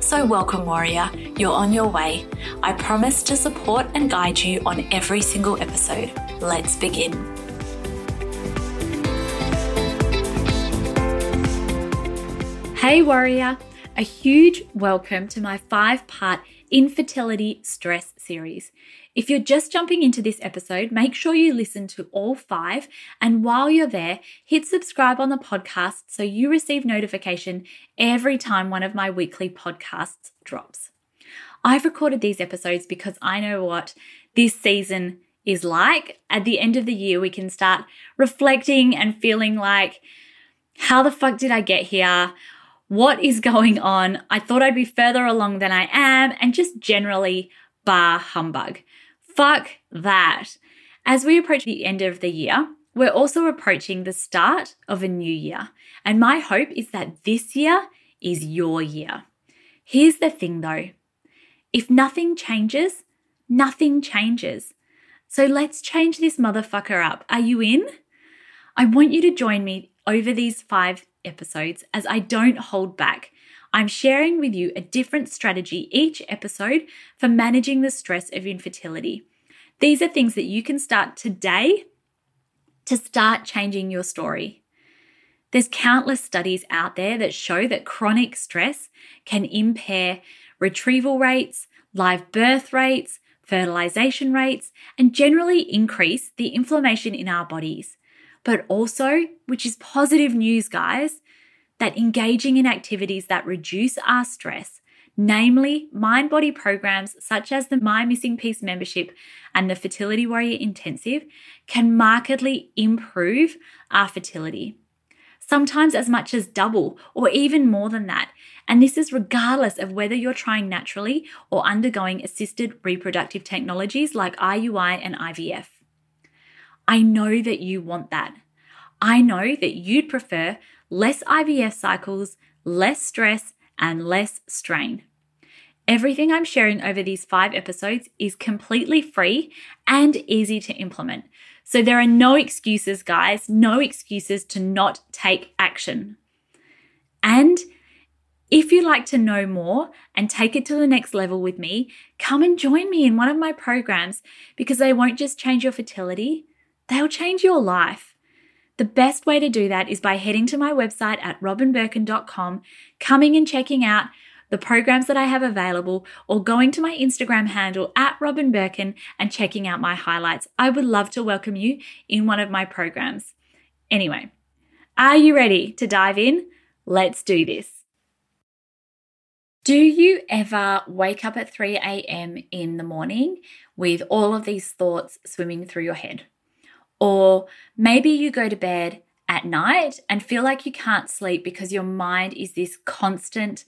So, welcome, warrior. You're on your way. I promise to support and guide you on every single episode. Let's begin. Hey, warrior. A huge welcome to my five part infertility stress series. If you're just jumping into this episode, make sure you listen to all five. And while you're there, hit subscribe on the podcast so you receive notification every time one of my weekly podcasts drops. I've recorded these episodes because I know what this season is like. At the end of the year, we can start reflecting and feeling like, how the fuck did I get here? What is going on? I thought I'd be further along than I am, and just generally bar humbug. Fuck that. As we approach the end of the year, we're also approaching the start of a new year. And my hope is that this year is your year. Here's the thing though if nothing changes, nothing changes. So let's change this motherfucker up. Are you in? I want you to join me over these five episodes as I don't hold back. I'm sharing with you a different strategy each episode for managing the stress of infertility. These are things that you can start today to start changing your story. There's countless studies out there that show that chronic stress can impair retrieval rates, live birth rates, fertilization rates, and generally increase the inflammation in our bodies. But also, which is positive news, guys, that engaging in activities that reduce our stress, namely mind body programs such as the My Missing Piece membership and the Fertility Warrior Intensive, can markedly improve our fertility. Sometimes as much as double or even more than that. And this is regardless of whether you're trying naturally or undergoing assisted reproductive technologies like IUI and IVF. I know that you want that. I know that you'd prefer less IVF cycles, less stress, and less strain. Everything I'm sharing over these five episodes is completely free and easy to implement. So there are no excuses, guys, no excuses to not take action. And if you'd like to know more and take it to the next level with me, come and join me in one of my programs because they won't just change your fertility, they'll change your life. The best way to do that is by heading to my website at robynbirkin.com, coming and checking out the programs that I have available, or going to my Instagram handle at Robyn Birkin and checking out my highlights. I would love to welcome you in one of my programs. Anyway, are you ready to dive in? Let's do this. Do you ever wake up at 3 a.m. in the morning with all of these thoughts swimming through your head? Or maybe you go to bed at night and feel like you can't sleep because your mind is this constant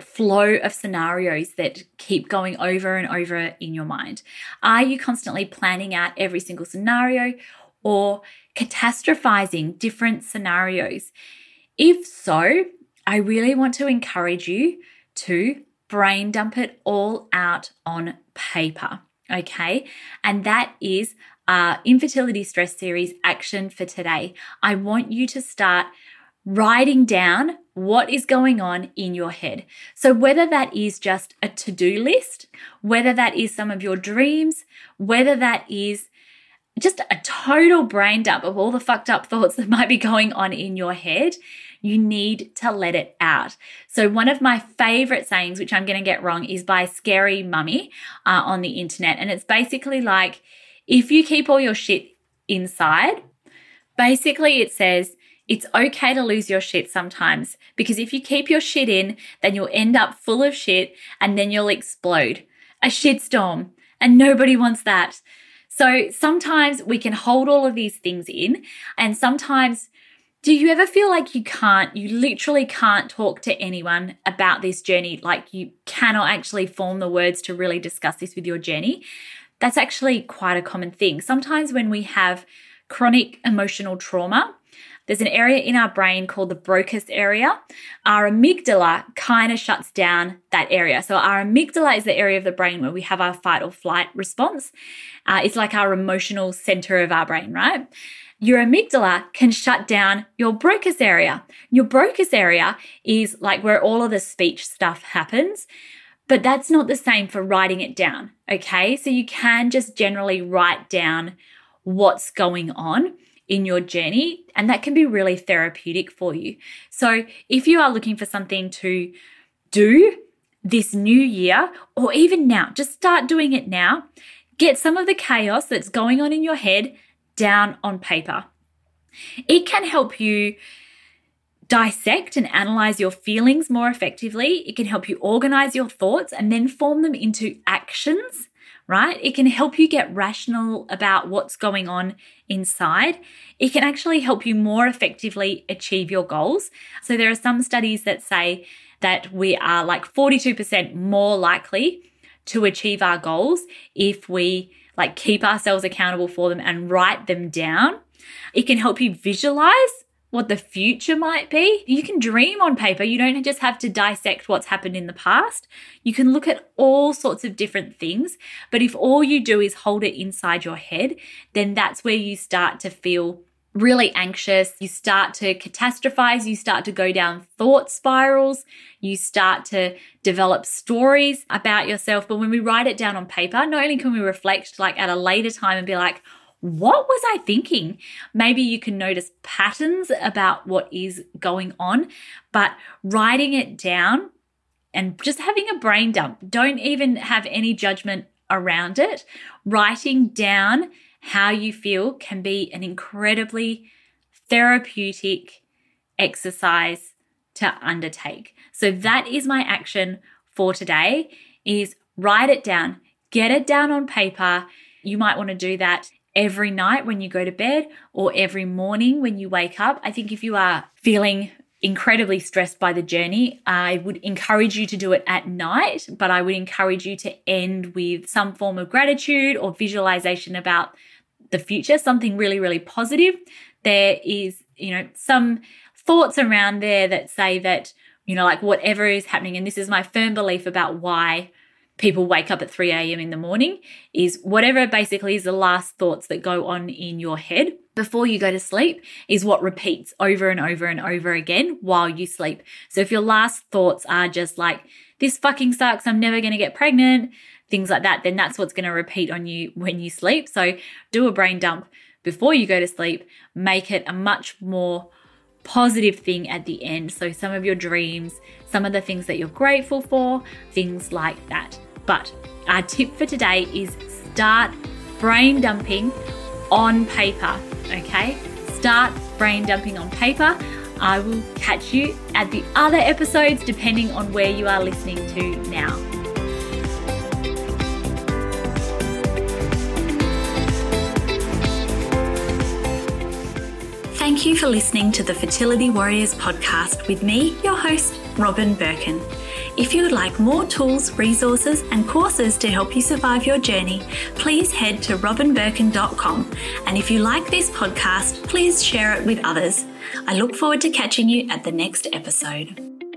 flow of scenarios that keep going over and over in your mind? Are you constantly planning out every single scenario or catastrophizing different scenarios? If so, I really want to encourage you to brain dump it all out on paper. Okay. And that is uh, infertility stress series action for today. I want you to start writing down what is going on in your head. So, whether that is just a to do list, whether that is some of your dreams, whether that is just a total brain dump of all the fucked up thoughts that might be going on in your head, you need to let it out. So, one of my favorite sayings, which I'm going to get wrong, is by Scary Mummy uh, on the internet. And it's basically like, if you keep all your shit inside, basically it says it's okay to lose your shit sometimes because if you keep your shit in, then you'll end up full of shit and then you'll explode. A shitstorm. And nobody wants that. So sometimes we can hold all of these things in, and sometimes do you ever feel like you can't, you literally can't talk to anyone about this journey? Like you cannot actually form the words to really discuss this with your journey? That's actually quite a common thing. Sometimes when we have chronic emotional trauma, there's an area in our brain called the Broca's area. Our amygdala kind of shuts down that area. So, our amygdala is the area of the brain where we have our fight or flight response. Uh, it's like our emotional center of our brain, right? Your amygdala can shut down your Broca's area. Your Broca's area is like where all of the speech stuff happens. But that's not the same for writing it down. Okay. So you can just generally write down what's going on in your journey, and that can be really therapeutic for you. So, if you are looking for something to do this new year, or even now, just start doing it now. Get some of the chaos that's going on in your head down on paper. It can help you dissect and analyze your feelings more effectively. It can help you organize your thoughts and then form them into actions right? It can help you get rational about what's going on inside. It can actually help you more effectively achieve your goals. So there are some studies that say that we are like 42% more likely to achieve our goals if we like keep ourselves accountable for them and write them down. It can help you visualize what the future might be. You can dream on paper. You don't just have to dissect what's happened in the past. You can look at all sorts of different things. But if all you do is hold it inside your head, then that's where you start to feel really anxious. You start to catastrophize. You start to go down thought spirals. You start to develop stories about yourself. But when we write it down on paper, not only can we reflect like at a later time and be like, what was I thinking? Maybe you can notice patterns about what is going on, but writing it down and just having a brain dump, don't even have any judgment around it. Writing down how you feel can be an incredibly therapeutic exercise to undertake. So that is my action for today is write it down, get it down on paper. You might want to do that every night when you go to bed or every morning when you wake up. I think if you are feeling incredibly stressed by the journey, I would encourage you to do it at night, but I would encourage you to end with some form of gratitude or visualization about the future, something really, really positive. There is, you know, some thoughts around there that say that, you know, like whatever is happening, and this is my firm belief about why people wake up at 3 a.m. in the morning is whatever basically is the last thoughts that go on in your head before you go to sleep is what repeats over and over and over again while you sleep. So if your last thoughts are just like, this fucking sucks, I'm never going to get pregnant, things like that, then that's what's going to repeat on you when you sleep. So do a brain dump before you go to sleep, make it a much more positive thing at the end. So some of your dreams, some of the things that you're grateful for, things like that. But our tip for today is start brain dumping on paper, okay? Start brain dumping on paper. I will catch you at the other episodes depending on where you are listening to now. Thank you for listening to the Fertility Warriors podcast with me, your host, Robyn Birkin. If you would like more tools, resources, and courses to help you survive your journey, please head to robynbirkin.com. And if you like this podcast, please share it with others. I look forward to catching you at the next episode.